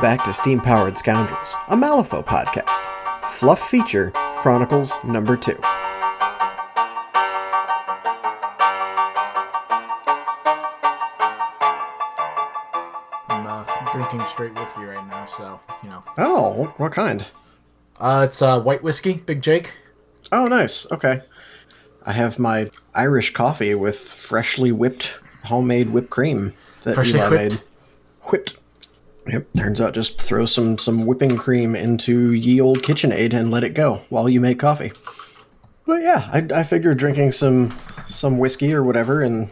Welcome back to Steam Powered Scoundrels, a Malifaux podcast. Fluff feature Chronicles number 2. I'm uh, drinking straight whiskey right now, so you know. Oh, what kind? Uh, it's uh, white whiskey, Big Jake. Oh, nice. Okay. I have my Irish coffee with freshly whipped homemade whipped cream that Freshly Eli whipped? made. Whipped. Yep. Turns out just throw some some whipping cream into ye old KitchenAid and let it go while you make coffee. But yeah, I, I figured drinking some some whiskey or whatever and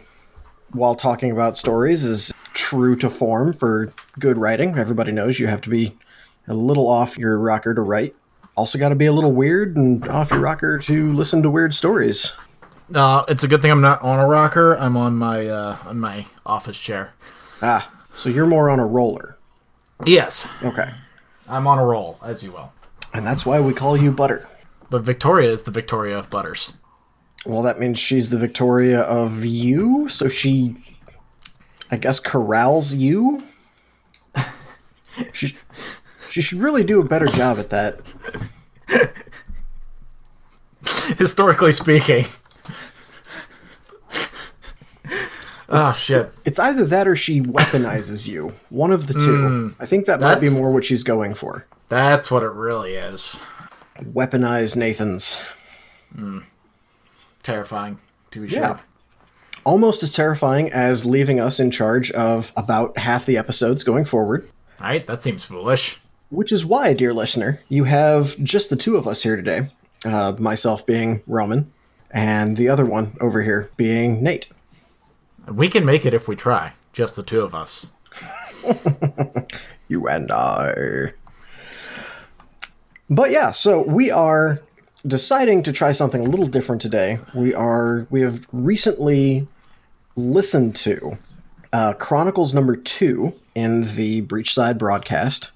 while talking about stories is true to form for good writing. Everybody knows you have to be a little off your rocker to write. Also, got to be a little weird and off your rocker to listen to weird stories. Uh, it's a good thing I'm not on a rocker. I'm on my uh, on my office chair. Ah, so you're more on a roller. Yes, Okay. I'm on a roll, as you will. And that's why we call you Butter. But Victoria is the Victoria of Butters. Well, that means she's the Victoria of you, so she, I guess, corrals you? she, she should really do a better job at that. Historically speaking. Oh shit! It's either that or she weaponizes you. One of the two. Hmm. I think that might be more what she's going for. That's what it really is. Weaponize Nathan's. Hmm. Terrifying, to be sure. Yeah. Almost as terrifying as leaving us in charge of about half the episodes going forward. Right? That seems foolish. Which is why, dear listener, you have just the two of us here today. Uh, myself being Roman, and the other one over here being Nate. We can make it if we try. Just the two of us. You and I. But yeah, so we are deciding to try something a little different today. We are we have recently listened to uh, Chronicles number two in the Breachside broadcast.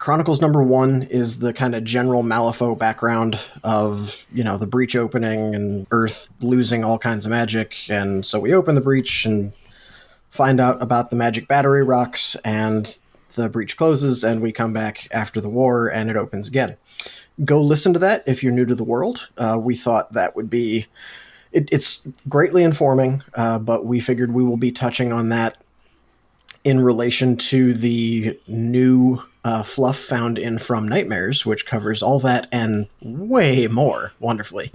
Chronicles number one is the kind of general Malifaux background of you know the breach opening and Earth losing all kinds of magic, and so we open the breach and find out about the magic battery rocks, and the breach closes, and we come back after the war, and it opens again. Go listen to that if you're new to the world. Uh, we thought that would be. It, it's greatly informing, uh, but we figured we will be touching on that in relation to the new uh, fluff found in From Nightmares, which covers all that and way more wonderfully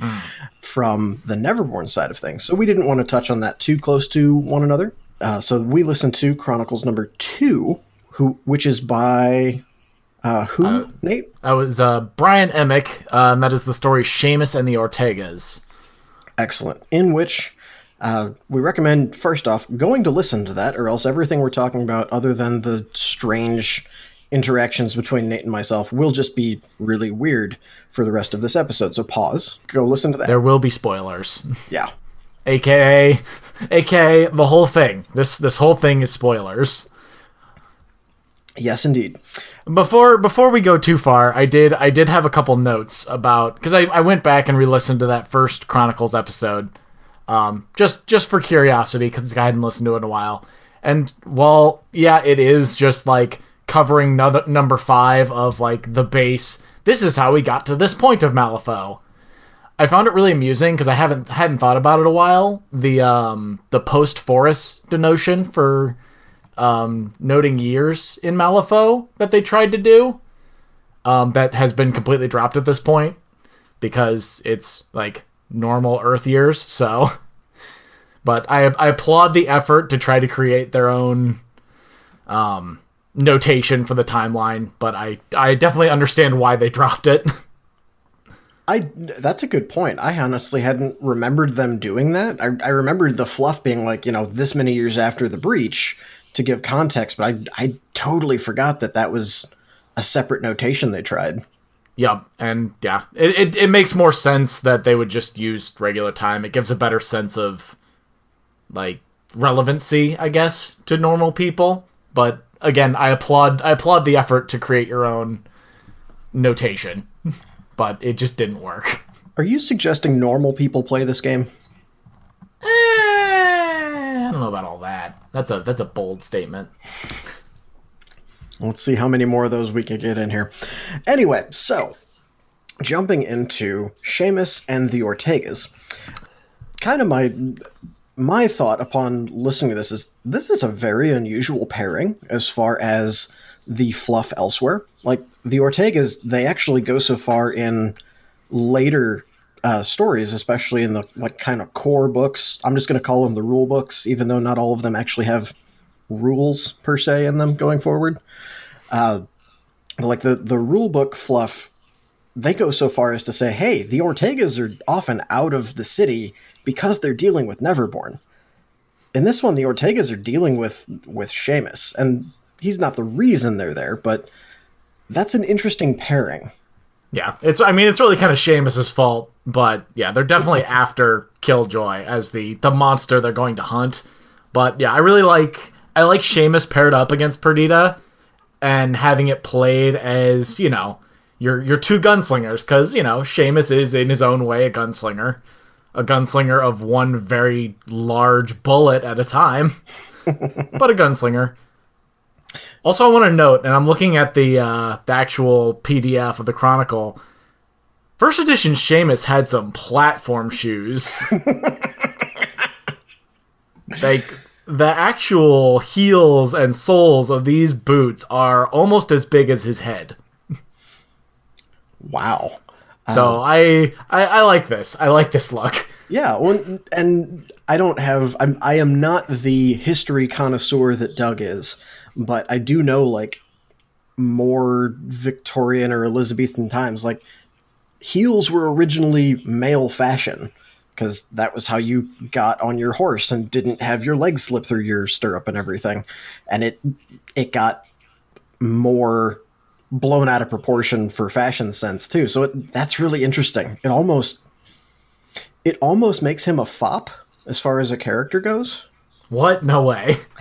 from the Neverborn side of things. So we didn't want to touch on that too close to one another. Uh, so we listened to Chronicles number two, who which is by uh, who Nate? That was uh, Brian Emick, uh, and that is the story Seamus and the Ortegas. Excellent. In which uh, we recommend, first off, going to listen to that, or else everything we're talking about, other than the strange interactions between Nate and myself, will just be really weird for the rest of this episode. So pause, go listen to that. There will be spoilers, Yeah. aka, aka the whole thing. This this whole thing is spoilers. Yes, indeed. Before before we go too far, I did I did have a couple notes about because I, I went back and re-listened to that first Chronicles episode, um, just just for curiosity because I hadn't listened to it in a while. And while yeah, it is just like covering no- number five of like the base. This is how we got to this point of Malifaux. I found it really amusing because I haven't hadn't thought about it a while. The um the post forest denotion for um, noting years in Malifaux that they tried to do. Um, that has been completely dropped at this point because it's like normal Earth years. So, but I I applaud the effort to try to create their own um, notation for the timeline. But I I definitely understand why they dropped it. I that's a good point. I honestly hadn't remembered them doing that. I, I remembered the fluff being like, you know, this many years after the breach to give context, but I I totally forgot that that was a separate notation they tried. Yep, and yeah, it, it it makes more sense that they would just use regular time. It gives a better sense of like relevancy, I guess, to normal people. But again, I applaud I applaud the effort to create your own notation, but it just didn't work. Are you suggesting normal people play this game? Eh, I don't know about all that. That's a that's a bold statement. Let's see how many more of those we can get in here. Anyway, so jumping into Seamus and the Ortegas, kind of my my thought upon listening to this is this is a very unusual pairing as far as the fluff elsewhere. Like the Ortegas, they actually go so far in later uh, stories, especially in the like kind of core books. I'm just going to call them the rule books, even though not all of them actually have rules per se in them going forward. Uh, like the the rule book fluff, they go so far as to say, "Hey, the Ortegas are often out of the city because they're dealing with Neverborn." In this one, the Ortegas are dealing with with Seamus, and he's not the reason they're there, but that's an interesting pairing. Yeah, it's. I mean, it's really kind of Seamus's fault, but yeah, they're definitely after Killjoy as the the monster they're going to hunt. But yeah, I really like I like Seamus paired up against Perdita and having it played as you know your your two gunslingers because you know Seamus is in his own way a gunslinger, a gunslinger of one very large bullet at a time, but a gunslinger. Also, I want to note, and I'm looking at the uh, the actual PDF of the Chronicle. First edition Seamus had some platform shoes. like the actual heels and soles of these boots are almost as big as his head. Wow. So um, I, I I like this. I like this look. Yeah, well, and I don't have. I'm. I am not the history connoisseur that Doug is, but I do know like more Victorian or Elizabethan times. Like heels were originally male fashion because that was how you got on your horse and didn't have your legs slip through your stirrup and everything. And it it got more blown out of proportion for fashion sense too. So it, that's really interesting. It almost it almost makes him a fop as far as a character goes. What? No way.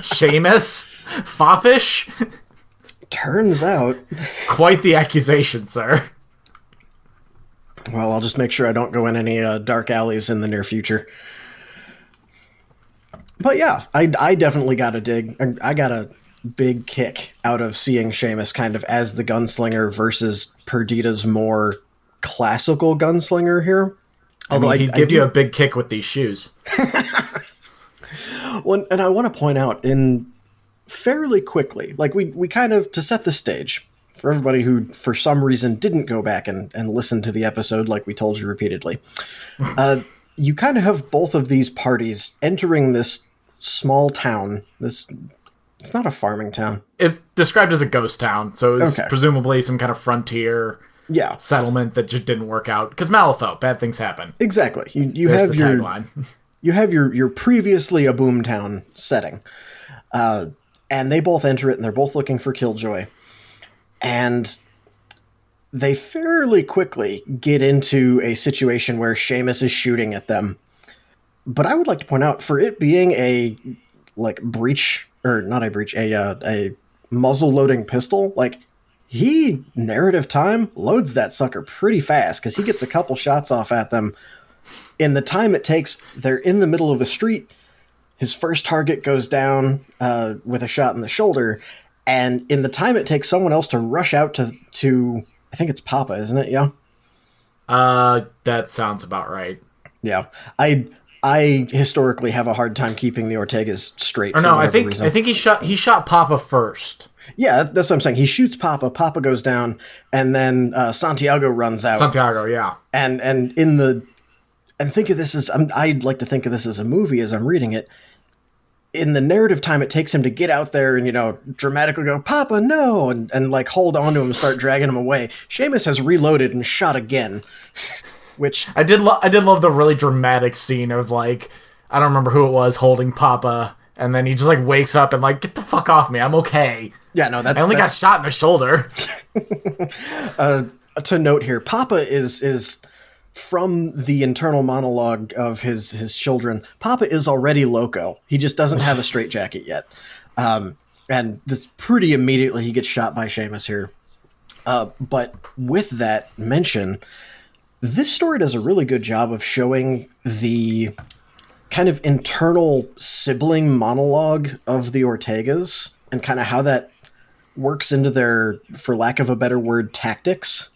Seamus? Foppish? Turns out. Quite the accusation, sir. Well, I'll just make sure I don't go in any uh, dark alleys in the near future. But yeah, I, I definitely got a dig. I got a big kick out of seeing Seamus kind of as the gunslinger versus Perdita's more classical gunslinger here. Although I mean, he'd I, give I you a big kick with these shoes. well, and I want to point out in fairly quickly, like we we kind of to set the stage for everybody who for some reason didn't go back and, and listen to the episode like we told you repeatedly. uh, you kind of have both of these parties entering this small town. This it's not a farming town. It's described as a ghost town, so it's okay. presumably some kind of frontier yeah settlement that just didn't work out because Malifaux, bad things happen. Exactly. You you There's have your tagline. you have your your previously a boomtown setting, uh, and they both enter it, and they're both looking for Killjoy, and they fairly quickly get into a situation where Seamus is shooting at them. But I would like to point out, for it being a like breach or not a breach, a uh, a muzzle loading pistol, like he narrative time loads that sucker pretty fast because he gets a couple shots off at them. In the time it takes they're in the middle of a street his first target goes down uh, with a shot in the shoulder and in the time it takes someone else to rush out to to i think it's papa isn't it yeah? Uh that sounds about right. Yeah. I i historically have a hard time keeping the ortegas straight or no i think reason. i think he shot he shot papa first yeah, that's what I'm saying. He shoots Papa. Papa goes down, and then uh, Santiago runs out. Santiago, yeah. And and in the and think of this as I'm, I'd like to think of this as a movie as I'm reading it. In the narrative time it takes him to get out there and you know dramatically go Papa no and and like hold on to him and start dragging him away. Seamus has reloaded and shot again, which I did. Lo- I did love the really dramatic scene of like I don't remember who it was holding Papa, and then he just like wakes up and like get the fuck off me. I'm okay. Yeah, no, that's. I only that's... got shot in the shoulder. uh, to note here, Papa is is from the internal monologue of his his children. Papa is already loco. He just doesn't have a straitjacket yet, um, and this pretty immediately he gets shot by Seamus here. Uh, but with that mention, this story does a really good job of showing the kind of internal sibling monologue of the Ortegas and kind of how that works into their, for lack of a better word, tactics.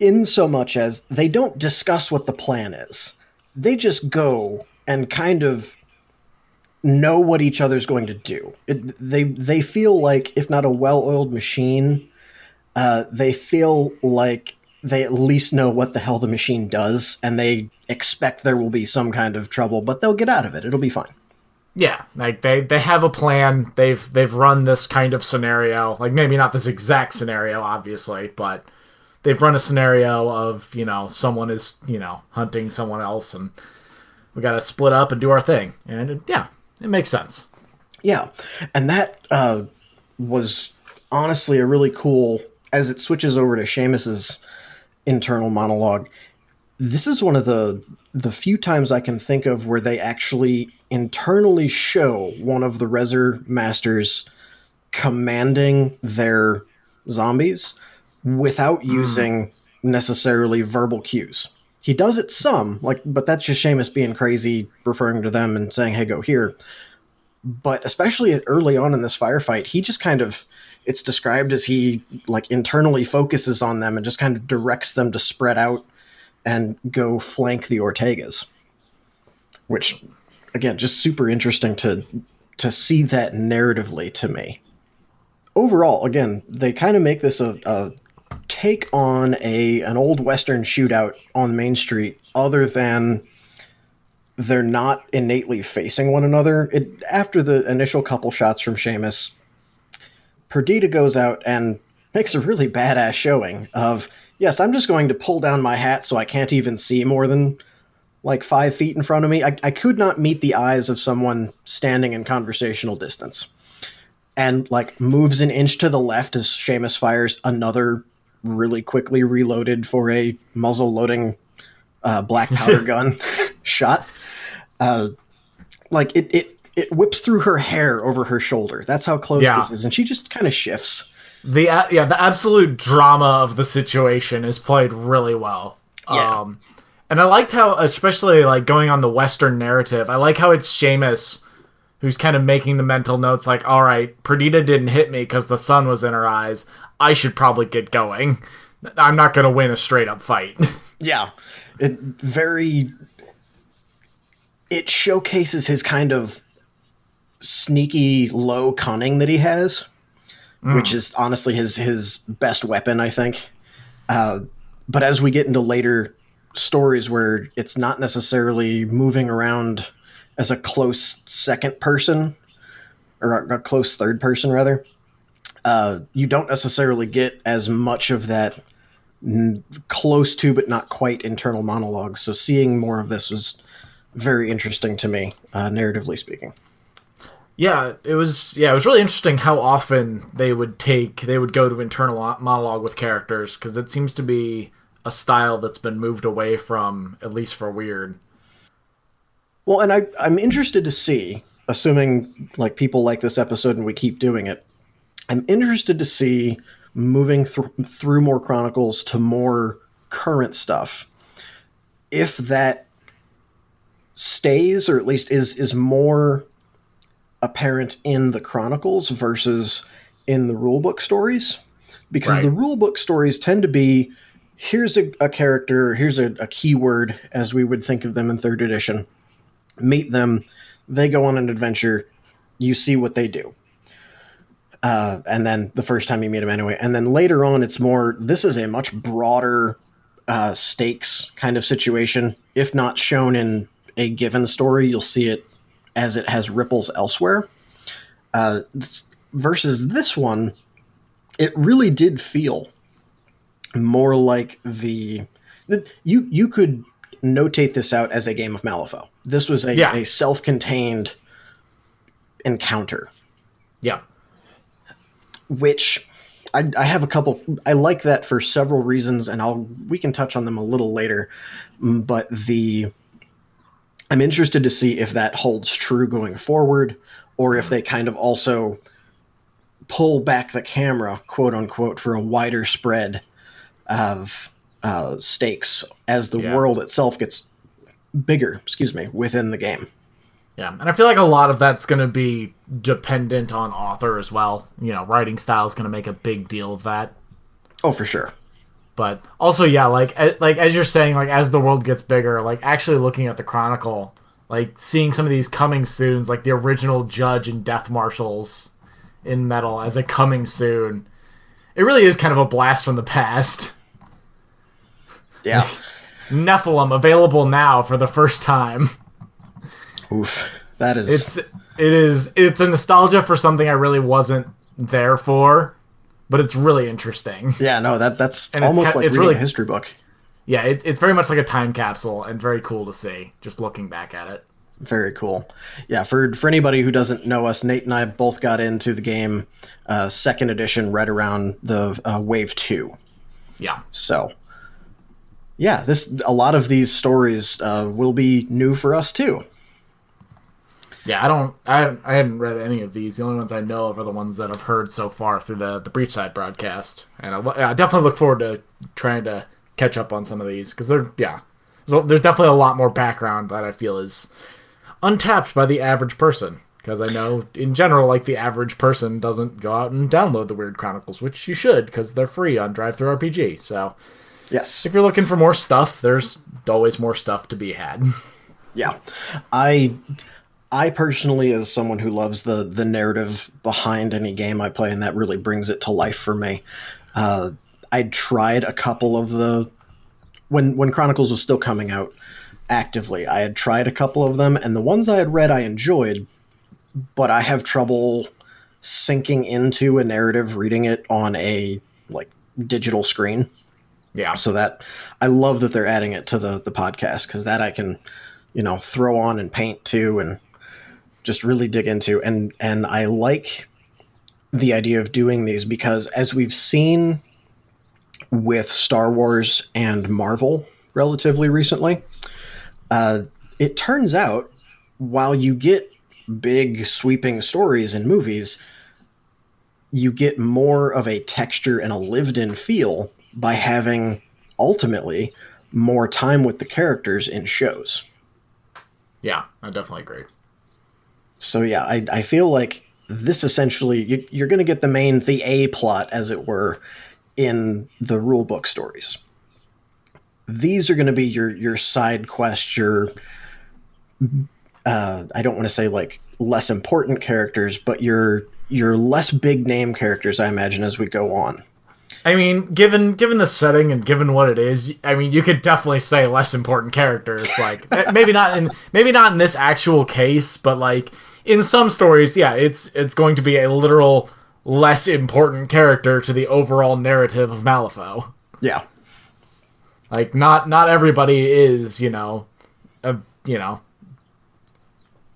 In so much as they don't discuss what the plan is, they just go and kind of know what each other's going to do. It, they they feel like, if not a well-oiled machine, uh, they feel like they at least know what the hell the machine does, and they expect there will be some kind of trouble, but they'll get out of it. It'll be fine. Yeah, like they they have a plan. They've they've run this kind of scenario, like maybe not this exact scenario, obviously, but they've run a scenario of you know someone is you know hunting someone else, and we got to split up and do our thing. And it, yeah, it makes sense. Yeah, and that uh, was honestly a really cool as it switches over to Seamus's internal monologue. This is one of the the few times I can think of where they actually internally show one of the Rezzer masters commanding their zombies without mm. using necessarily verbal cues. He does it some, like, but that's just Seamus being crazy, referring to them and saying, "Hey, go here." But especially early on in this firefight, he just kind of it's described as he like internally focuses on them and just kind of directs them to spread out and go flank the Ortegas. Which again, just super interesting to to see that narratively to me. Overall, again, they kind of make this a, a take on a an old western shootout on Main Street, other than they're not innately facing one another. It after the initial couple shots from Seamus, Perdita goes out and makes a really badass showing of yes, I'm just going to pull down my hat so I can't even see more than like five feet in front of me. I, I could not meet the eyes of someone standing in conversational distance. And like moves an inch to the left as Seamus fires another really quickly reloaded for a muzzle loading uh, black powder gun shot. Uh, like it, it, it whips through her hair over her shoulder. That's how close yeah. this is, and she just kind of shifts. The uh, yeah, the absolute drama of the situation is played really well. Yeah. Um, and I liked how, especially like going on the Western narrative, I like how it's Seamus who's kind of making the mental notes like, all right, Perdita didn't hit me because the sun was in her eyes. I should probably get going. I'm not going to win a straight up fight. yeah. It very. It showcases his kind of sneaky low cunning that he has, mm. which is honestly his his best weapon, I think. Uh, but as we get into later stories where it's not necessarily moving around as a close second person or a, a close third person rather uh, you don't necessarily get as much of that n- close to but not quite internal monologue so seeing more of this was very interesting to me uh, narratively speaking yeah it was yeah it was really interesting how often they would take they would go to internal monologue with characters because it seems to be a style that's been moved away from, at least for Wyrd. Well, and I, I'm interested to see, assuming like people like this episode and we keep doing it, I'm interested to see moving th- through more chronicles to more current stuff. If that stays, or at least is is more apparent in the chronicles versus in the rulebook stories, because right. the rulebook stories tend to be here's a, a character, here's a, a keyword as we would think of them in third edition. Meet them, they go on an adventure, you see what they do. Uh, and then the first time you meet them anyway. And then later on, it's more this is a much broader uh, stakes kind of situation. If not shown in a given story, you'll see it as it has ripples elsewhere. Uh, versus this one, it really did feel more like the, the you you could notate this out as a game of Malifaux. This was a, yeah. a self-contained encounter. Yeah. Which I, I, have a couple. I like that for several reasons, and I'll we can touch on them a little later. Mm, but the I'm interested to see if that holds true going forward, or if they kind of also pull back the camera, quote unquote, for a wider spread of uh, stakes as the yeah. world itself gets bigger. Excuse me, within the game. Yeah, and I feel like a lot of that's going to be dependent on author as well. You know, writing style is going to make a big deal of that. Oh, for sure. But also, yeah, like like as you're saying, like as the world gets bigger, like actually looking at the chronicle, like seeing some of these coming soons, like the original judge and death marshals in metal as a coming soon, it really is kind of a blast from the past. Yeah. Nephilim available now for the first time. Oof. That is It's it is it's a nostalgia for something I really wasn't there for, but it's really interesting. Yeah, no, that that's And almost ca- like it's reading really- a history book. Yeah, it, it's very much like a time capsule and very cool to see. Just looking back at it. Very cool. Yeah, for for anybody who doesn't know us, Nate and I both got into the game uh, second edition right around the uh, wave two. Yeah, So, yeah, this a lot of these stories uh, will be new for us too. Yeah. I don't. I I hadn't read any of these. The only ones I know of are the ones that I've heard so far through the the Breachside broadcast, and I, I definitely look forward to trying to catch up on some of these because they're yeah. So there's definitely a lot more background that I feel is untapped by the average person. Because I know, in general, like the average person doesn't go out and download the Wyrd Chronicles, which you should, because they're free on DriveThruRPG. So Yes. if you're looking for more stuff, there's always more stuff to be had. Yeah. I I personally as someone who loves the the narrative behind any game I play and that really brings it to life for me. Uh I'd tried a couple of the when when Chronicles was still coming out actively. I had tried a couple of them and the ones I had read I enjoyed, but I have trouble sinking into a narrative reading it on a like digital screen yeah. so that I love that they're adding it to the the podcast because that I can, you know, throw on and paint to and just really dig into and and I like the idea of doing these because as we've seen with Star Wars and Marvel relatively recently, uh, it turns out while you get big sweeping stories in movies, you get more of a texture and a lived in feel by having ultimately more time with the characters in shows. Yeah, I definitely agree. So yeah, I, I feel like this essentially you, you're going to get the main the A plot as it were in the rulebook stories. These are going to be your your side quests, your uh, I don't want to say like less important characters, but your your less big name characters. I imagine as we go on. I mean, given given the setting and given what it is, I mean, you could definitely say less important characters. Like eh, maybe not in maybe not in this actual case, but like in some stories, yeah, it's it's going to be a literal less important character to the overall narrative of Malifaux. Yeah, Like not not everybody is, you know, a you know,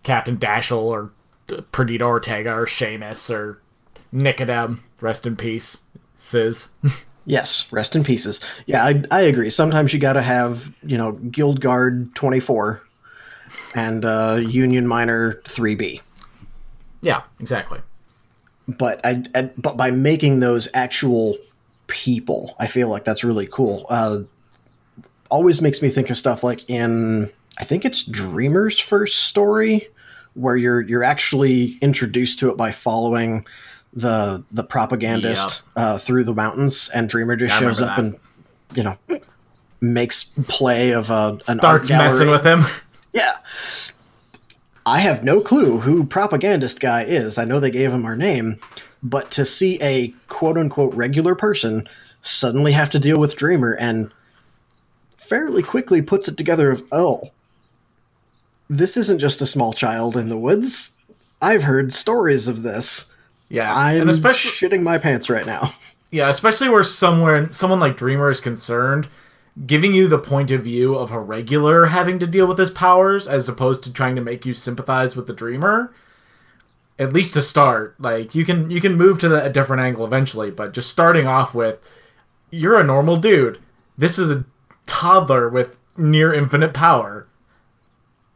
Captain Dashel or Perdita Ortega or Seamus or Nicodem. Rest in peace, Sis. Yes, rest in pieces. Yeah, I, I agree. Sometimes you got to have, you know, Guild Guard 24 and uh, Union Miner 3B. yeah, exactly. But I, I but by making those actual people, I feel like that's really cool. Uh, always makes me think of stuff like in I think it's Dreamer's first story where you're you're actually introduced to it by following the the propagandist uh, through the mountains, and Dreamer just I shows up and you know makes play of a an Starts art messing with him. Yeah. I have no clue who propagandist guy is. I know they gave him our name, but to see a quote unquote regular person suddenly have to deal with Dreamer and fairly quickly puts it together of, oh, this isn't just a small child in the woods. I've heard stories of this. Yeah, I'm and especially shitting my pants right now. yeah, especially where somewhere someone like Dreamer is concerned, giving you the point of view of a regular having to deal with his powers as opposed to trying to make you sympathize with the Dreamer. At least to start, like you can you can move to the, a different angle eventually, but just starting off with, you're a normal dude. This is a toddler with near infinite power.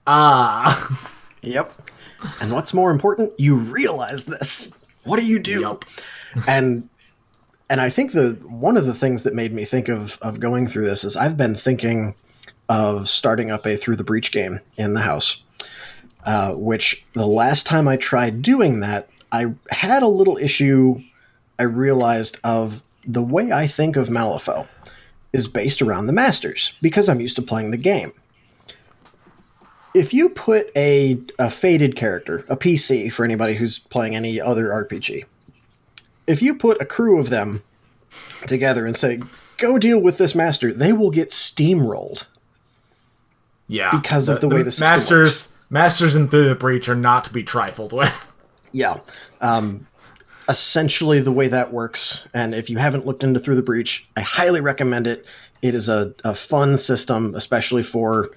Ah, Yep. And what's more important, you realize this. What do you do? yep. and and I think the one of the things that made me think of of going through this is I've been thinking of starting up a through the breach game in the house. uh, which the last time I tried doing that, I had a little issue I realized of the way I think of Malifaux is based around the Masters because I'm used to playing the game. If you put a, a Fated character, a PC for anybody who's playing any other RPG, if you put a crew of them together and say, go deal with this master, they will get steamrolled. Yeah. Because of the way the system Masters works. Masters and Through the Breach are not to be trifled with. Yeah. Um, essentially, the way that works, and if you haven't looked into Through the Breach, I highly recommend it. It is a, a fun system, especially for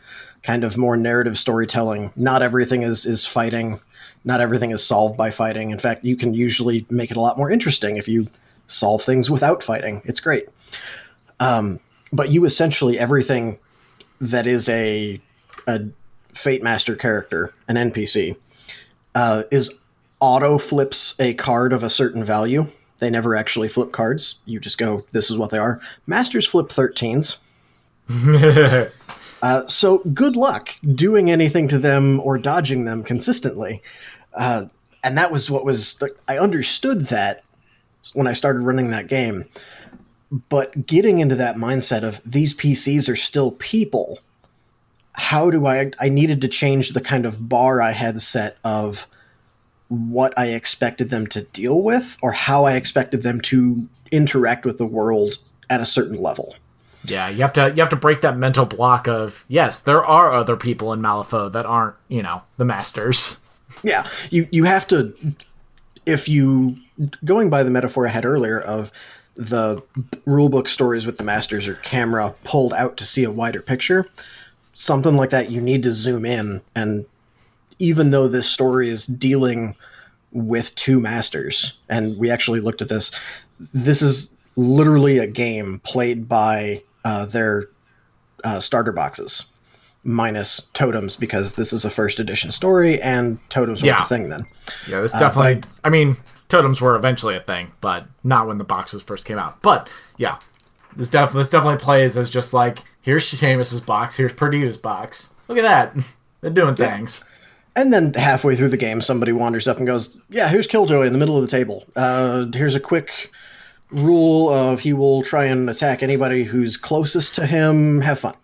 kind of more narrative storytelling. Not everything is, is fighting, not everything is solved by fighting. In fact, you can usually make it a lot more interesting if you solve things without fighting. It's great. Um, but you essentially, everything that is a, a Fate Master character, an NPC, uh, is auto flips a card of a certain value. They never actually flip cards. You just go, this is what they are. Masters flip 13s. Uh, so good luck doing anything to them or dodging them consistently. Uh, and that was what was, the, I understood that when I started running that game. But getting into that mindset of these PCs are still people, how do I, I needed to change the kind of bar I had set of what I expected them to deal with or how I expected them to interact with the world at a certain level. Yeah, you have to you have to break that mental block of yes, there are other people in Malifaux that aren't, you know, the masters. Yeah, you you have to if you going by the metaphor I had earlier of the rulebook stories with the masters or camera pulled out to see a wider picture, something like that you need to zoom in and even though this story is dealing with two masters and we actually looked at this this is literally a game played by uh, their uh, starter boxes minus totems because this is a first edition story and totems Yeah. were the thing then Yeah, this Uh, definitely. I mean, totems were eventually a thing, but not when the boxes first came out. But yeah, this definitely this definitely plays as just like here's Seamus's box, here's Perdita's box. Look at that, they're doing things. And then halfway through the game, somebody wanders up and goes, "Yeah, here's Killjoy in the middle of the table. Uh, here's a quick rule of he will try and attack anybody who's closest to him. Have fun."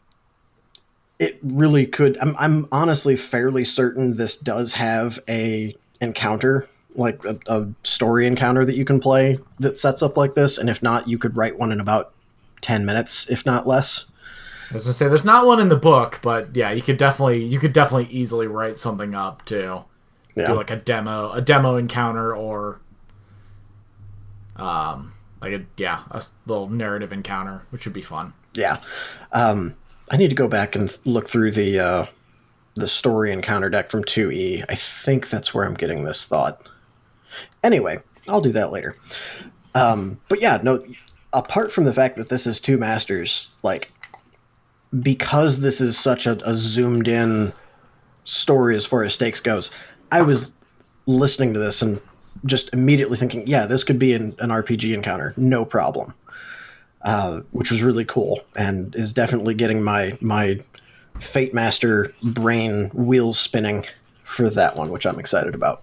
It really could. I'm, I'm honestly fairly certain this does have a encounter, like a, a story encounter that you can play that sets up like this. And if not, you could write one in about ten minutes, if not less. I was gonna say there's not one in the book, but yeah, you could definitely you could definitely easily write something up to Yeah. do like a demo a demo encounter or um like a yeah a little narrative encounter, which would be fun. Yeah. Um, I need to go back and look through the uh, the story encounter deck from 2E. I think that's where I'm getting this thought. Anyway, I'll do that later. Um, but yeah, no. Apart from the fact that this is two masters, like because this is such a, a zoomed in story as far as stakes goes, I was listening to this and just immediately thinking, yeah, this could be an, an RPG encounter, no problem uh, which was really cool and is definitely getting my my Fate Master brain wheels spinning for that one, which I'm excited about.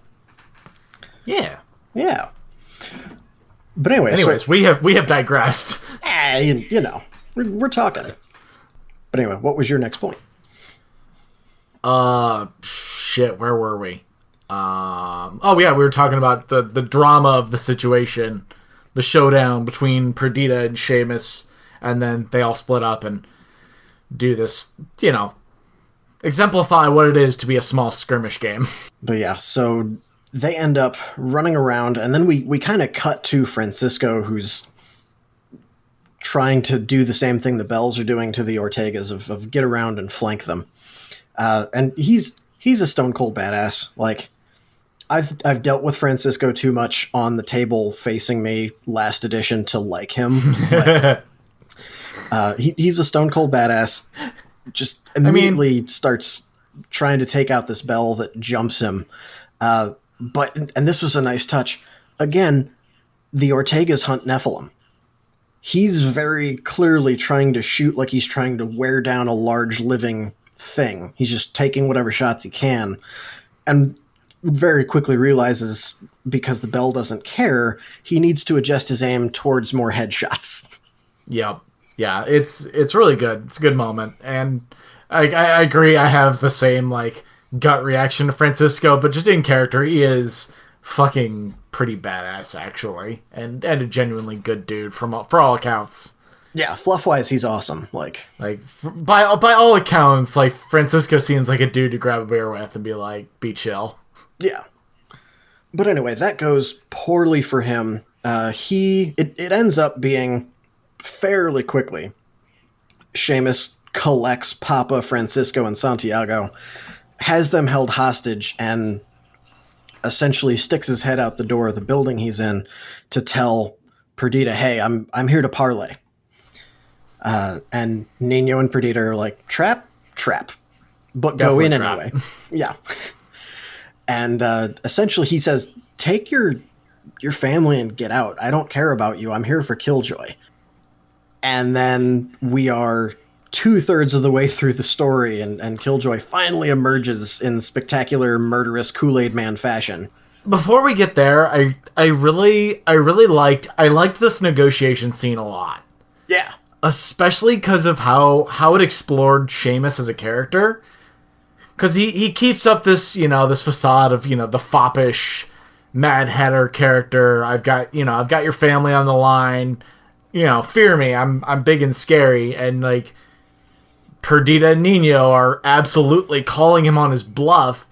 Yeah. Yeah. But anyway, Anyways, so, we have we have digressed. eh, you, you know, we're, we're talking. But anyway, what was your next point? Uh, shit. Where were we? Um. Oh yeah, we were talking about the the drama of the situation, the showdown between Perdita and Seamus, and then they all split up and do this. You know, exemplify what it is to be a small skirmish game. But yeah, so they end up running around, and then we we kind of cut to Francisco, who's trying to do the same thing the Belles are doing to the Ortegas of, of get around and flank them. Uh, and he's he's a stone cold badass. Like I've I've dealt with Francisco too much on the table facing me last edition to like him. But, uh, he, he's a stone cold badass. Just immediately starts trying to take out this belle that jumps him. Uh, but and this was a nice touch. Again, the Ortegas hunt Nephilim. He's very clearly trying to shoot like he's trying to wear down a large living thing. He's just taking whatever shots he can. and very quickly realizes because the belle doesn't care, he needs to adjust his aim towards more headshots. Yep. Yeah, it's it's really good. It's a good moment, and I, I, agree. I have the same like gut reaction to Francisco, but just in character, he is fucking pretty badass actually, and and a genuinely good dude from all- for all accounts. Yeah, fluff wise, he's awesome. Like, Like by by all accounts, like Francisco seems like a dude to grab a beer with and be like, be chill. yeah. But anyway, that goes poorly for him. Uh, he it, it ends up being fairly quickly. Seamus collects Papa, Francisco, and Santiago, has them held hostage, and essentially sticks his head out the door of the building he's in to tell Perdita, "Hey, I'm I'm here to parlay." Uh, and Nino and Perdita are like, "Trap, trap," but go in trap. anyway. yeah. And uh, essentially, he says, "Take your your family and get out. I don't care about you. I'm here for Killjoy." And then we are two thirds of the way through the story, and, and Killjoy finally emerges in spectacular, murderous Kool Aid Man fashion. Before we get there, I I really I really liked I liked this negotiation scene a lot. Yeah. especially because of how how it explored Seamus as a character. Because he he keeps up this you know this facade of you know the foppish Mad Hatter character. I've got you know I've got your family on the line. You know, fear me. I'm I'm big and scary, and like Perdita and Nino are absolutely calling him on his bluff.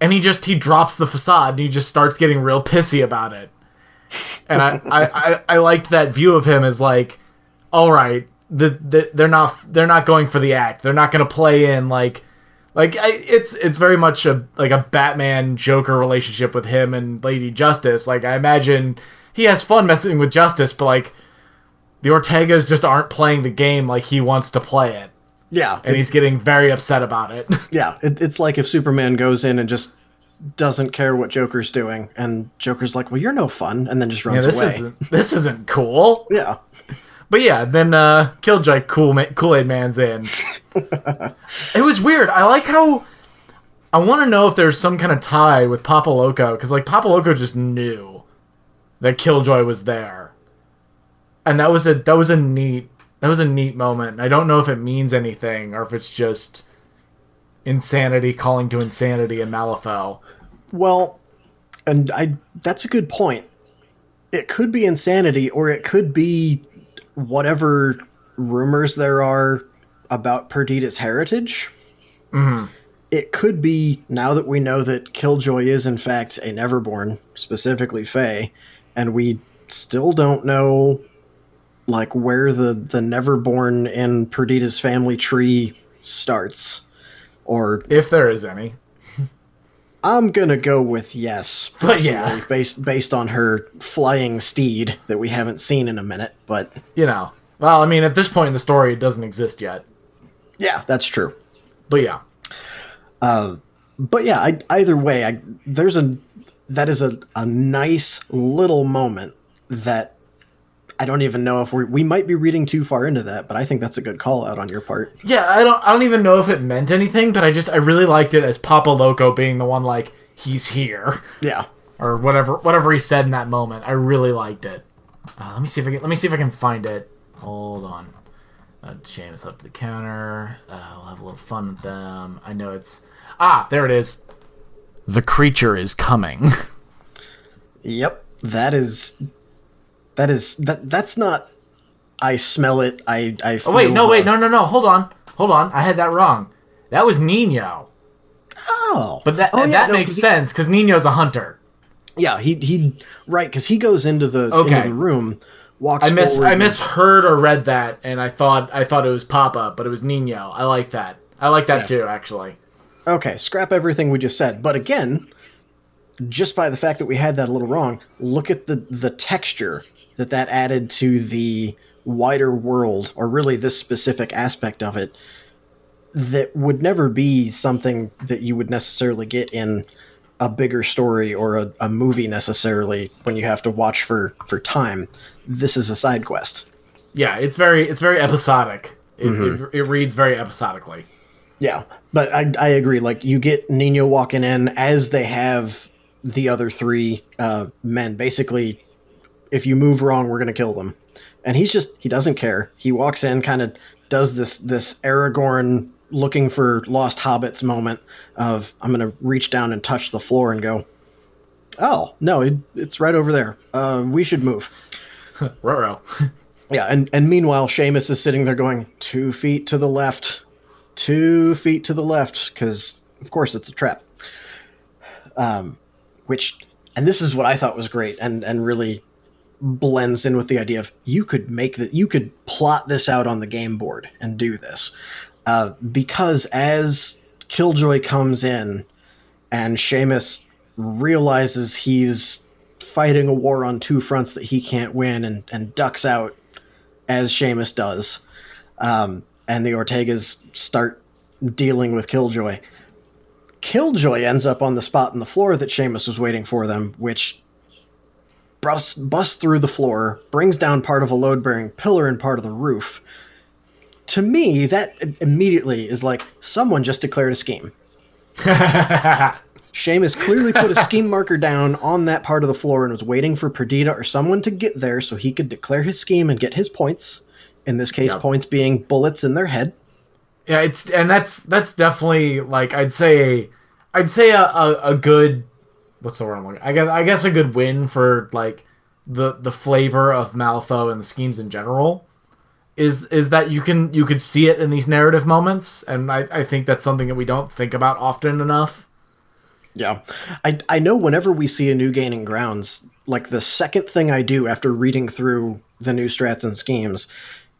And he just he drops the facade and he just starts getting real pissy about it. And I, I, I, I liked that view of him as like, all right, the, the they're not they're not going for the act. They're not going to play in like like I, it's it's very much a like a Batman Joker relationship with him and Lady Justice. Like I imagine he has fun messing with Justice, but like the Ortegas just aren't playing the game like he wants to play it, Yeah. and it- he's getting very upset about it. yeah. It, it's like if Superman goes in and just doesn't care what Joker's doing, and Joker's like, well, you're no fun, and then just yeah, runs this away. isn't this isn't cool. Yeah. But yeah, then uh, Killjoy Cool Ma- Kool Aid Man's in. it was weird. I like how. I want to know if there's some kind of tie with Papa Loco because like Papa Loco just knew that Killjoy was there, and that was a that was a neat that was a neat moment. I don't know if it means anything or if it's just insanity calling to insanity in Malifaux. Well, and I that's a good point. It could be insanity or it could be whatever rumors there are about Perdita's heritage. Mhm. It could be now that we know that Killjoy is in fact a Neverborn, specifically Fae, and we still don't know like where the the Neverborn in Perdita's family tree starts. Or If there is any. I'm gonna go with yes. But yeah. based based on her flying steed that we haven't seen in a minute. But You know. Well, I mean, at this point in the story, it doesn't exist yet. yeah, that's true. But yeah. Uh, but yeah, I, either way, I, there's a that is a, a nice little moment that I don't even know if we we might be reading too far into that, but I think that's a good call out on your part. Yeah, I don't I don't even know if it meant anything, but I just I really liked it as Papa Loco being the one like he's here Yeah, or whatever whatever he said in that moment. I really liked it. Uh, let me see if I can let me see if I can find it. Hold on. Uh, James up to the counter. Uh, we'll have a little fun with them. I know it's ah there it is. The creature is coming. yep, that is that is that that's not. I smell it. I I. oh wait, no the- wait, no no no. Hold on, hold on. I had that wrong. That was Nino. Oh, But that oh, yeah, that no, makes 'cause he- sense because Nino's a hunter. Yeah, he he right because he goes into the Okay. into the room, walks. I miss I misheard or read that, and I thought I thought it was Papa, but it was Nino. I like that. I like that too, actually. Okay, scrap everything we just said. But again, just by the fact that we had that a little wrong, look at the the texture that that added to the wider world, or really this specific aspect of it, that would never be something that you would necessarily get in a bigger story or a, a movie necessarily when you have to watch for for time. This is a side quest. Yeah, it's very it's very episodic. It, Mm-hmm. it, it reads very episodically. Yeah, but I, I agree. Like you get Nino walking in as they have the other three uh, men. Basically, if you move wrong, we're gonna kill them. And he's just he doesn't care. He walks in, kind of does this this Aragorn looking for lost hobbits moment of I'm gonna reach down and touch the floor and go, oh no, it, it's right over there. Uh, we should move. Roro. Yeah, and, and meanwhile, Seamus is sitting there going, two feet to the left, two feet to the left, because of course it's a trap. Um, which, and this is what I thought was great and, and really blends in with the idea of you could make that, you could plot this out on the game board and do this. Uh, because as Killjoy comes in and Seamus realizes he's fighting a war on two fronts that he can't win and, and ducks out as Seamus does. Um, and the Ortegas start dealing with Killjoy. Killjoy ends up on the spot in the floor that Seamus was waiting for them, which busts, busts through the floor, brings down part of a load bearing pillar and part of the roof. To me, that immediately is like someone just declared a scheme. Seamus clearly put a scheme marker down on that part of the floor and was waiting for Perdita or someone to get there so he could declare his scheme and get his points. In this case, Yep. points being bullets in their head. Yeah, it's and that's that's definitely like I'd say I'd say a, a, a good what's the word I'm looking I guess I guess a good win for like the the flavor of Malifaux and the schemes in general is is that you can you could see it in these narrative moments and I, I think that's something that we don't think about often enough. Yeah. I, I know whenever we see a new gaining grounds, like the second thing I do after reading through the new strats and schemes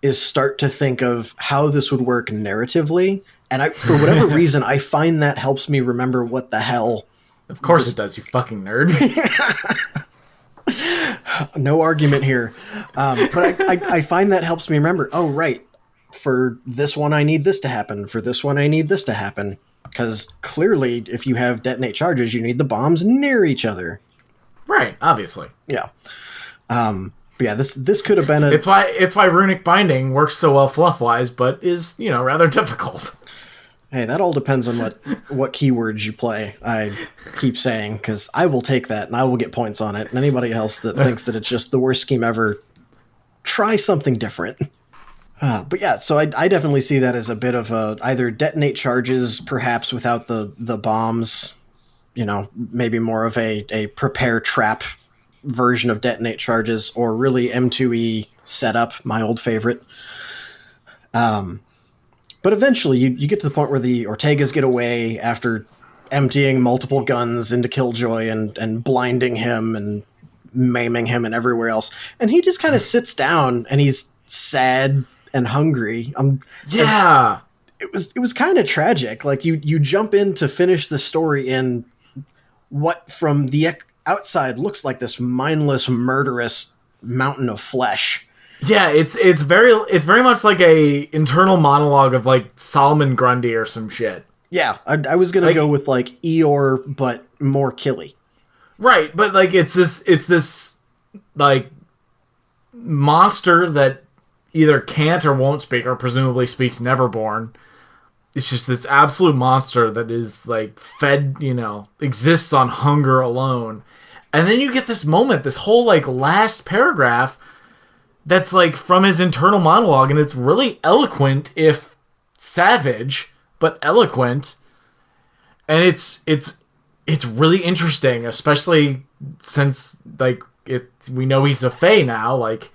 is start to think of how this would work narratively. And I, for whatever reason, I find that helps me remember what the hell. Of course it does, you fucking nerd. No argument here. Um, but I, I, I find that helps me remember, oh, right. For this one, I need this to happen. For this one, I need this to happen. Because clearly, if you have detonate charges, you need the bombs near each other. right, obviously. Yeah. Um, but yeah, this this could have been a It's why it's why runic binding works so well fluff wise, but is, you know, rather difficult. Hey. That all depends on what what keywords you play. I keep saying because I will take that and I will get points on it. And anybody else that thinks that it's just the worst scheme ever, try something different. Uh, but yeah, so I, I definitely see that as a bit of a either detonate charges, perhaps without the the bombs. You know, maybe more of a a prepare trap version of detonate charges, or really M2E setup, my old favorite. Um, but eventually, you, you get to the point where the Ortegas get away after emptying multiple guns into Killjoy and and blinding him and maiming him and everywhere else, and he just kind of sits down and he's sad and hungry. Um, Yeah. it was it was kind of tragic. Like you you jump in to finish the story in what from the outside looks like this mindless, murderous mountain of flesh. Yeah, it's it's very it's very much like a internal monologue of like Solomon Grundy or some shit. Yeah, I, I was gonna Like- go with like Eeyore, but more killy. Right, but like it's this it's this like monster that either can't or won't speak or presumably speaks Neverborn. It's just this absolute monster that is like fed, you know, exists on hunger alone. And then you get this moment, this whole like last paragraph that's like from his internal monologue and it's really eloquent if savage, but eloquent. And it's it's it's really interesting, especially since like it we know he's a Fey now, like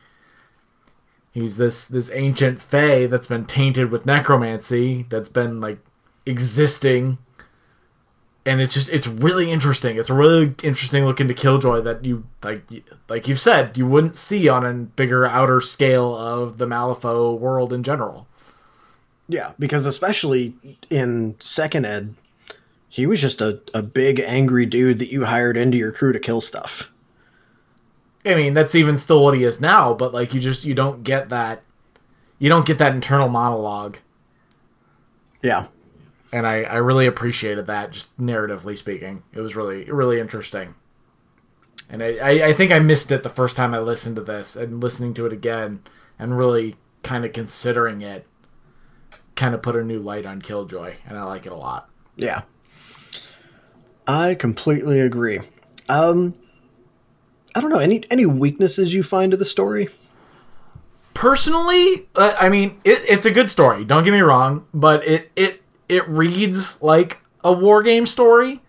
he's this this ancient Fey that's been tainted with necromancy, that's been like existing. And it's just it's really interesting. It's a really interesting look into Killjoy that you like like you've said, you wouldn't see on a bigger outer scale of the Malifaux world in general. Yeah, because especially in second ed, he was just a, a big angry dude that you hired into your crew to kill stuff. I mean, that's even still what he is now, but like you just you don't get that you don't get that internal monologue. Yeah. And I, I really appreciated that, just narratively speaking. It was really really interesting. And I, I, think I missed it the first time I listened to this and listening to it again and really kind of considering it. kind of put a new light on Killjoy, and I like it a lot. Yeah. I completely agree. Um I don't know any any weaknesses you find to the story? Personally, uh, I mean, it, it's a good story. Don't get me wrong, but it it it reads like a war game story.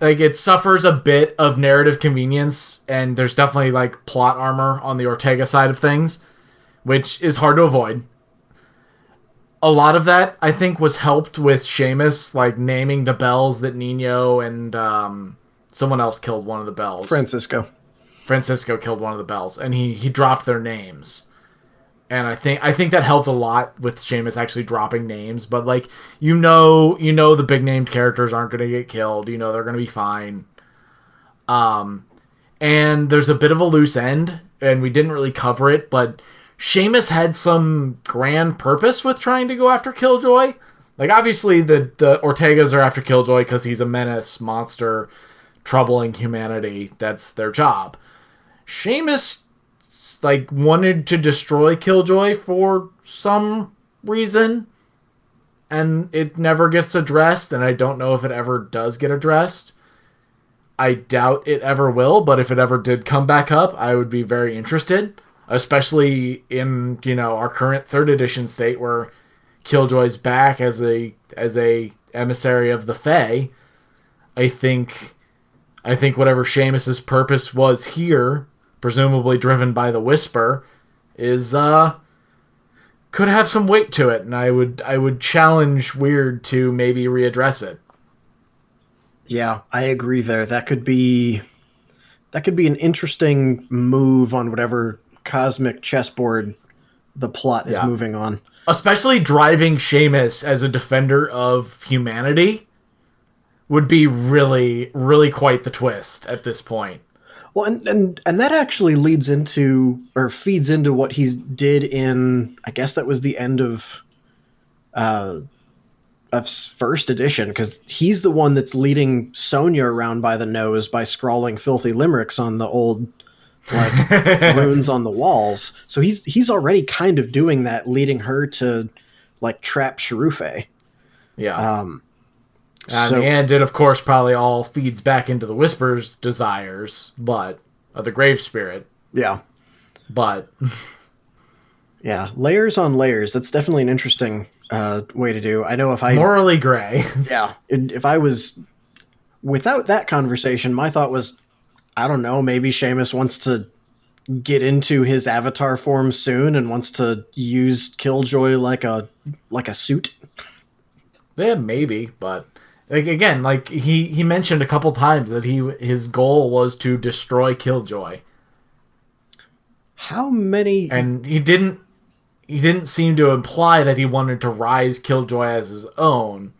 Like it suffers a bit of narrative convenience, and there's definitely like plot armor on the Ortega side of things, which is hard to avoid. A lot of that, I think, was helped with Seamus like naming the Belles that Nino and um, someone else killed one of the Belles. Francisco. Francisco killed one of the Belles, and he he dropped their names. And I think I think that helped a lot with Seamus actually dropping names. But like you know, you know the big named characters aren't going to get killed. You know they're going to be fine. Um, and there's a bit of a loose end, and we didn't really cover it, but Seamus had some grand purpose with trying to go after Killjoy. Like obviously the the Ortegas are after Killjoy because he's a menace, monster, troubling humanity. That's their job. Seamus like wanted to destroy Killjoy for some reason and it never gets addressed and I don't know if it ever does get addressed. I doubt it ever will, but if it ever did come back up, I would be very interested, especially in, you know, our current 3rd edition state where Killjoy's back as a as a emissary of the Fae. I think I think whatever Seamus's purpose was here presumably driven by the whisper, is uh could have some weight to it, and I would I would challenge Wyrd to maybe readdress it. Yeah, I agree there. That could be that could be an interesting move on whatever cosmic chessboard the plot is Yeah. moving on. Especially driving Seamus as a defender of humanity would be really, really quite the twist at this point. Well, and, and and that actually leads into or feeds into what he did in I guess that was the end of uh of first edition because he's the one that's leading Sonnia around by the nose by scrawling filthy limericks on the old like runes on the walls. So he's he's already kind of doing that, leading her to like trap Cherufe. Yeah. Um, so- and it, of course, probably all feeds back into the Whisper's desires, but of the Grave Spirit. yeah, But yeah, layers on layers. That's definitely an interesting uh, way to do. I know if I morally gray. yeah, it, if I was without that conversation, my thought was, I don't know, maybe Seamus wants to get into his avatar form soon and wants to use Killjoy like a like a suit. Yeah, maybe, but like again, like he he mentioned a couple times that he his goal was to destroy Killjoy, How many? and he didn't he didn't seem to imply that he wanted to rise Killjoy as his own.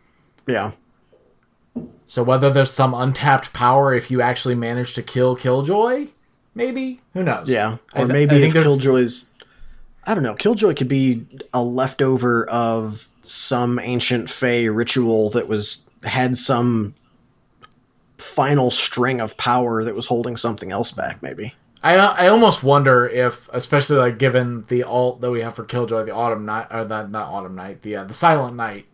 yeah, So whether there's some untapped power if you actually manage to kill Killjoy, maybe who knows? yeah, or th- maybe if Killjoy's. I don't know. Killjoy could be a leftover of some ancient Fey ritual that was had some final string of power that was holding something else back. Maybe. I I almost wonder if, especially like given the alt that we have for Killjoy, the Autumn Night, or the, not Autumn Night, the uh, the Silent Night.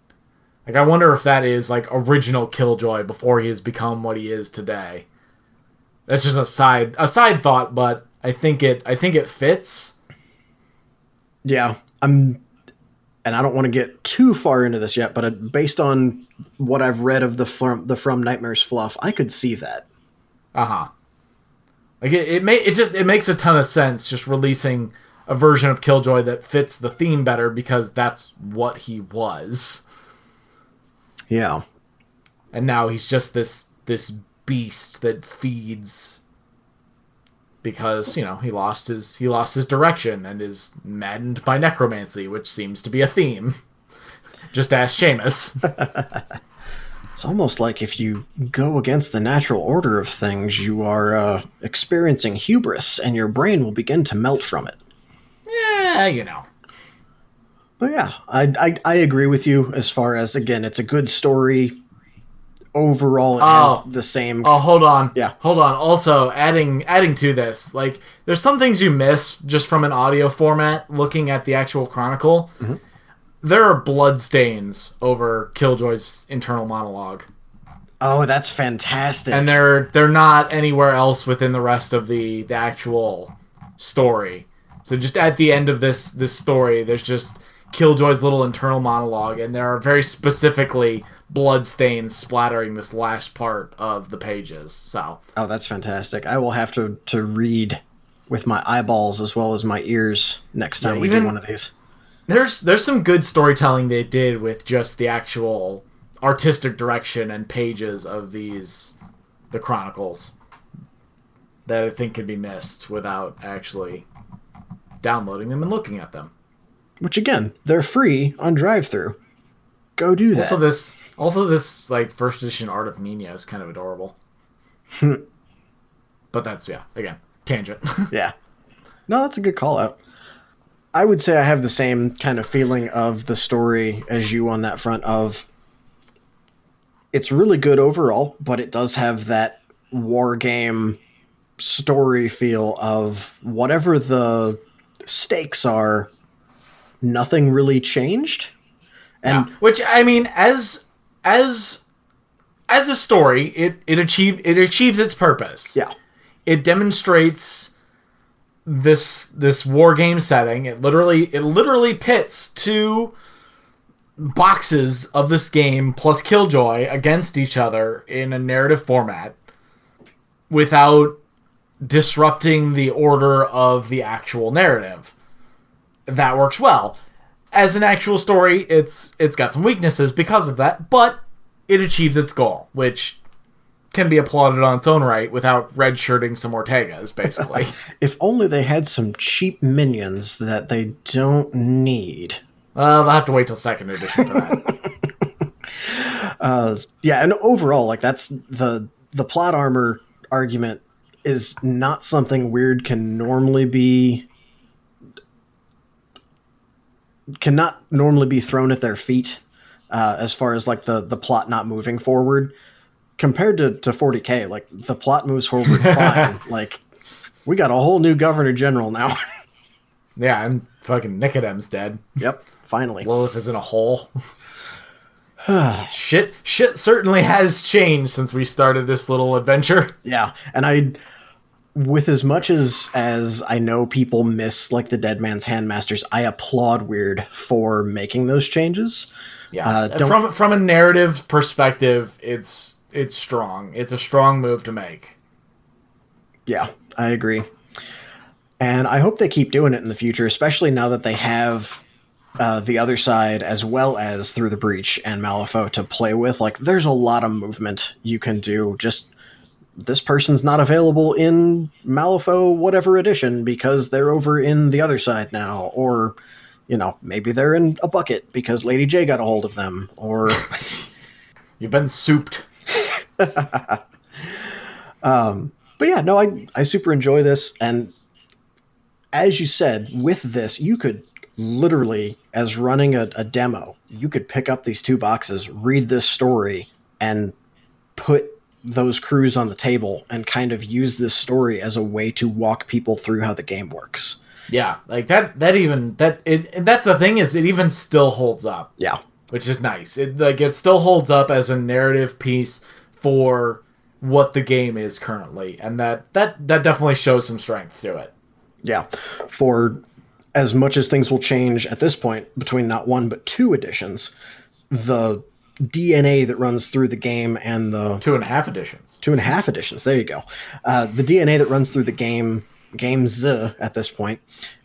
Like I wonder if that is like original Killjoy before he has become what he is today. That's just a side a side thought, but I think it I think it fits. Yeah, I'm, and I don't want to get too far into this yet, but uh, based on what I've read of the from the From Nightmares fluff, I could see that. Uh huh. Like it, it may it just it makes a ton of sense just releasing a version of Killjoy that fits the theme better because that's what he was. Yeah, and now he's just this this beast that feeds because you know he lost his he lost his direction and is maddened by necromancy which seems to be a theme just ask Seamus it's almost like if you go against the natural order of things, you are uh, experiencing hubris, and your brain will begin to melt from it. yeah you know But yeah, I, I I agree with you as far as again, it's a good story. Overall, it Oh. has the same. oh hold on Yeah. hold on also adding adding to this like there's some things you miss just from an audio format looking at the actual chronicle mm-hmm. there are blood stains over Killjoy's internal monologue, Oh, that's fantastic. and they're they're not anywhere else within the rest of the the actual story. So just at the end of this this story, there's just Killjoy's little internal monologue, and there are very specifically blood stains splattering this last part of the pages. So oh, that's fantastic. I will have to to read with my eyeballs as well as my ears next time Yeah, we do one of these. there's there's some good storytelling they did with just the actual artistic direction and pages of these the chronicles that I think could be missed without actually downloading them and looking at them. Which again, they're free on drive-through. Go do that. Also this also this like first edition art of Nina is kind of adorable. but that's yeah, again, tangent. Yeah. No, that's a good call out. I would say I have the same kind of feeling of the story as you on that front of it's really good overall, but it does have that war game story feel of whatever the stakes are, nothing really changed. And Yeah. Which I mean, as as as a story, it it achieved it achieves its purpose. yeah. It demonstrates this this war game setting. It literally it literally pits two boxes of this game plus Killjoy against each other in a narrative format without disrupting the order of the actual narrative. That works well. As an actual story, it's it's got some weaknesses because of that, but it achieves its goal, which can be applauded on its own right without redshirting some Ortegas, basically. If only they had some cheap minions that they don't need. uh, they'll have to wait till second edition for that. uh yeah and overall like that's the the plot armor argument is not something Wyrd can normally be cannot normally be thrown at their feet uh, as far as like the the plot not moving forward compared to, to 40k like the plot moves forward fine like we got a whole new governor general now yeah, and fucking Nicodem's dead. yep finally Lilith is in a hole. shit, shit certainly has changed since we started this little adventure. Yeah, and I, with as much as as I know people miss like the Dead Man's Handmasters, I applaud Wyrd for making those changes. Yeah, Uh, from from a narrative perspective, it's it's strong. It's a strong move to make. Yeah, I agree, and I hope they keep doing it in the future, especially now that they have. Uh, the other side, as well as through the breach and Malifaux to play with, like there's a lot of movement you can do. Just this person's not available in Malifaux whatever edition because they're over in the other side now, or you know maybe they're in a bucket because Lady J got a hold of them, or You've been souped. Um, but yeah, no, I I super enjoy this, and as you said, with this, you could literally, as running a, a demo, you could pick up these two boxes, read this story, and put those crews on the table, and kind of use this story as a way to walk people through how the game works. Yeah, like that. That even that. It. That's the thing is, it even still holds up. Yeah, which is nice. It like it still holds up as a narrative piece for what the game is currently, and that that that definitely shows some strength to it. yeah. For as much as things will change at this point between not one but two editions, the DNA that runs through the game and the Two and a half editions. two and a half editions. There you go. Uh, the DNA that runs through the game, games at this point,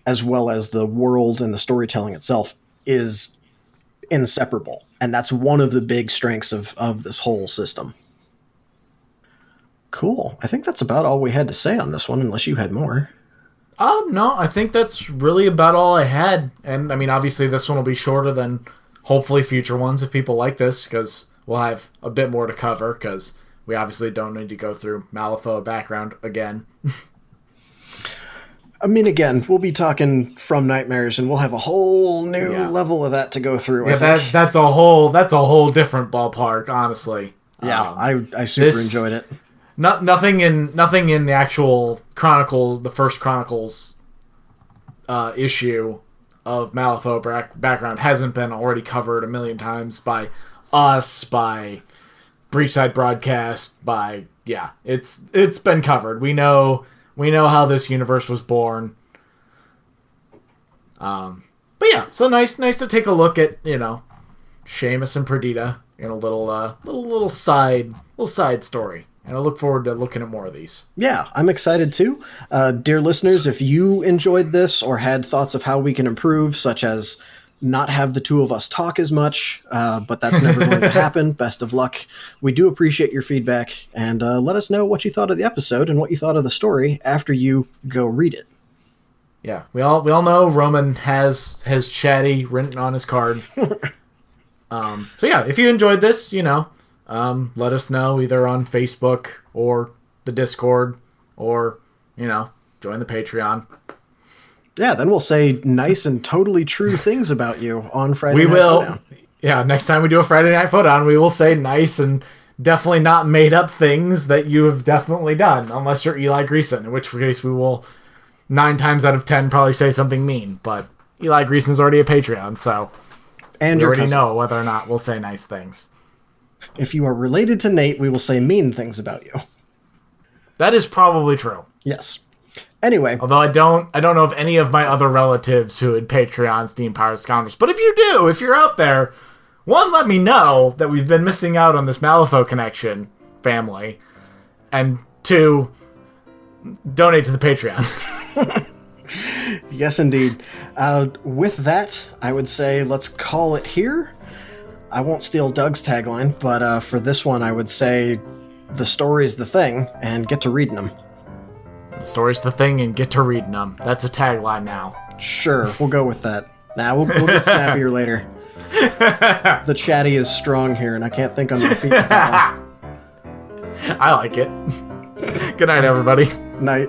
as well as the world and the storytelling itself, is inseparable, and that's one of the big strengths of of this whole system. Cool. I think that's about all we had to say on this one, unless you had more. Um, no, I think that's really about all I had. And I mean, obviously, this one will be shorter than hopefully future ones if people like this, because we'll have a bit more to cover. Because we obviously don't need to go through Malifaux background again. I mean, again, we'll be talking from nightmares, and we'll have a whole new Yeah. level of that to go through. Yeah, that that's a whole that's a whole different ballpark, honestly. yeah, Um, I I super this- enjoyed it. not nothing in nothing in the actual chronicles the first chronicles uh issue of Malifaux back- background hasn't been already covered a million times by us, by Breachside Broadcast, by yeah, it's it's been covered. We know we know how this universe was born. Um, but yeah, so nice nice to take a look at you know Seamus and Perdita in a little uh little little side little side story. And I look forward to looking at more of these. Yeah, I'm excited too. Uh, dear listeners, if you enjoyed this or had thoughts of how we can improve, such as not have the two of us talk as much, uh, but that's never going to happen. Best of luck. We do appreciate your feedback, and uh, let us know what you thought of the episode and what you thought of the story after you go read it. Yeah, we all we all know Roman has has chatty written on his card. um, so yeah, if you enjoyed this, you know, um, let us know either on Facebook or the Discord, or you know, join the Patreon. Yeah, then we'll say nice and totally true things about you on Friday. We will. Yeah, next time we do a Friday Night Down, we will say nice and definitely not made up things that you have definitely done, unless you're Eli Greason, in which case we will nine times out of ten probably say something mean. But Eli Greason's already a Patreon, so And we already cousin. know whether or not we'll say nice things. If you are related to Nate, we will say mean things about you. That is probably true. Yes. Anyway, Although I don't, I don't know of any of my other relatives who had Patreon Steam Power Scoundrels. But if you do, if you're out there, one, let me know that we've been missing out on this Malifaux connection family, and two, donate to the Patreon. yes, indeed. Uh, with that, I would say let's call it here. I won't steal Doug's tagline, but uh, for this one, I would say the story's the thing, and get to reading them. the story's the thing, and get to reading them. That's a tagline now. Sure, we'll go with that. Nah, we'll, we'll get snappier later. The chatty is strong here, and I can't think on my feet. I like it. Good night, everybody. Night.